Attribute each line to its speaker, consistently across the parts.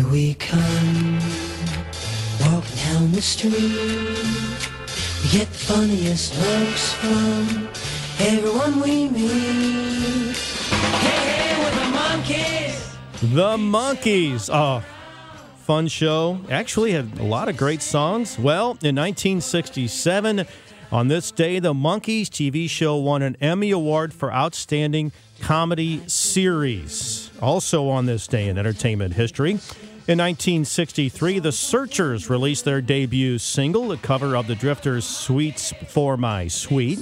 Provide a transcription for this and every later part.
Speaker 1: Here we come, walking down the street. We get the funniest looks from everyone we meet. Hey, hey, we're the Monkees.
Speaker 2: The Monkees. Oh, ah, fun show. Actually, had a lot of great songs. Well, in 1967, on this day, the Monkees TV show won an Emmy Award for Outstanding Comedy Series. Also on this day in entertainment history. In 1963, the Searchers released their debut single, the cover of the Drifters' Sweets for My Sweet.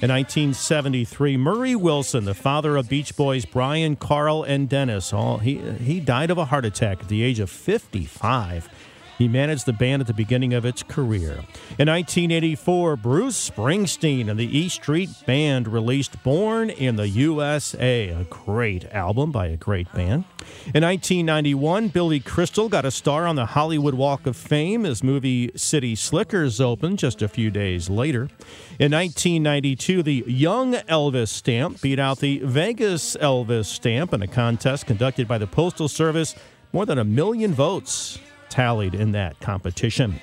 Speaker 2: In 1973, Murray Wilson, the father of Beach Boys Brian, Carl, and Dennis, all he he died of a heart attack at the age of 55. He managed the band at the beginning of its career. In 1984, Bruce Springsteen and the E Street Band released Born in the USA, a great album by a great band. In 1991, Billy Crystal got a star on the Hollywood Walk of Fame as movie City Slickers opened just a few days later. In 1992, the Young Elvis stamp beat out the Vegas Elvis stamp in a contest conducted by the Postal Service. More than a million votes tallied in that competition.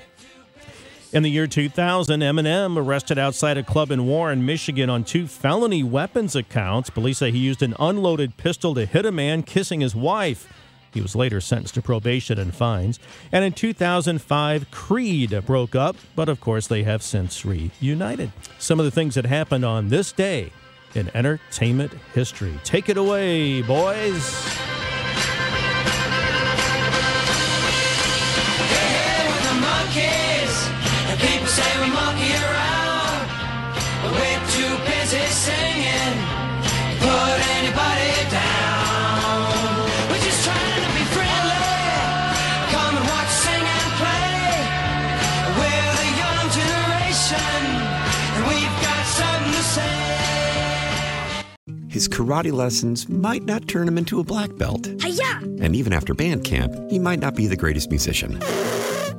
Speaker 2: In the year 2000, Eminem arrested outside a club in Warren, Michigan on two felony weapons accounts. Police say he used an unloaded pistol to hit a man kissing his wife. He was later sentenced to probation and fines. And in 2005, Creed broke up, but of course they have since reunited. Some of the things that happened on this day in entertainment history. Take it away, boys.
Speaker 1: Monkeys. And people say we monkey around. But we're two busy singing. to Put anybody down. We're just trying to be friendly. Come and watch, sing and play. We're the young generation. And we've got something to say.
Speaker 3: His karate lessons might not turn him into a black belt.
Speaker 4: Hi-ya!
Speaker 3: And even after band camp, he might not be the greatest musician.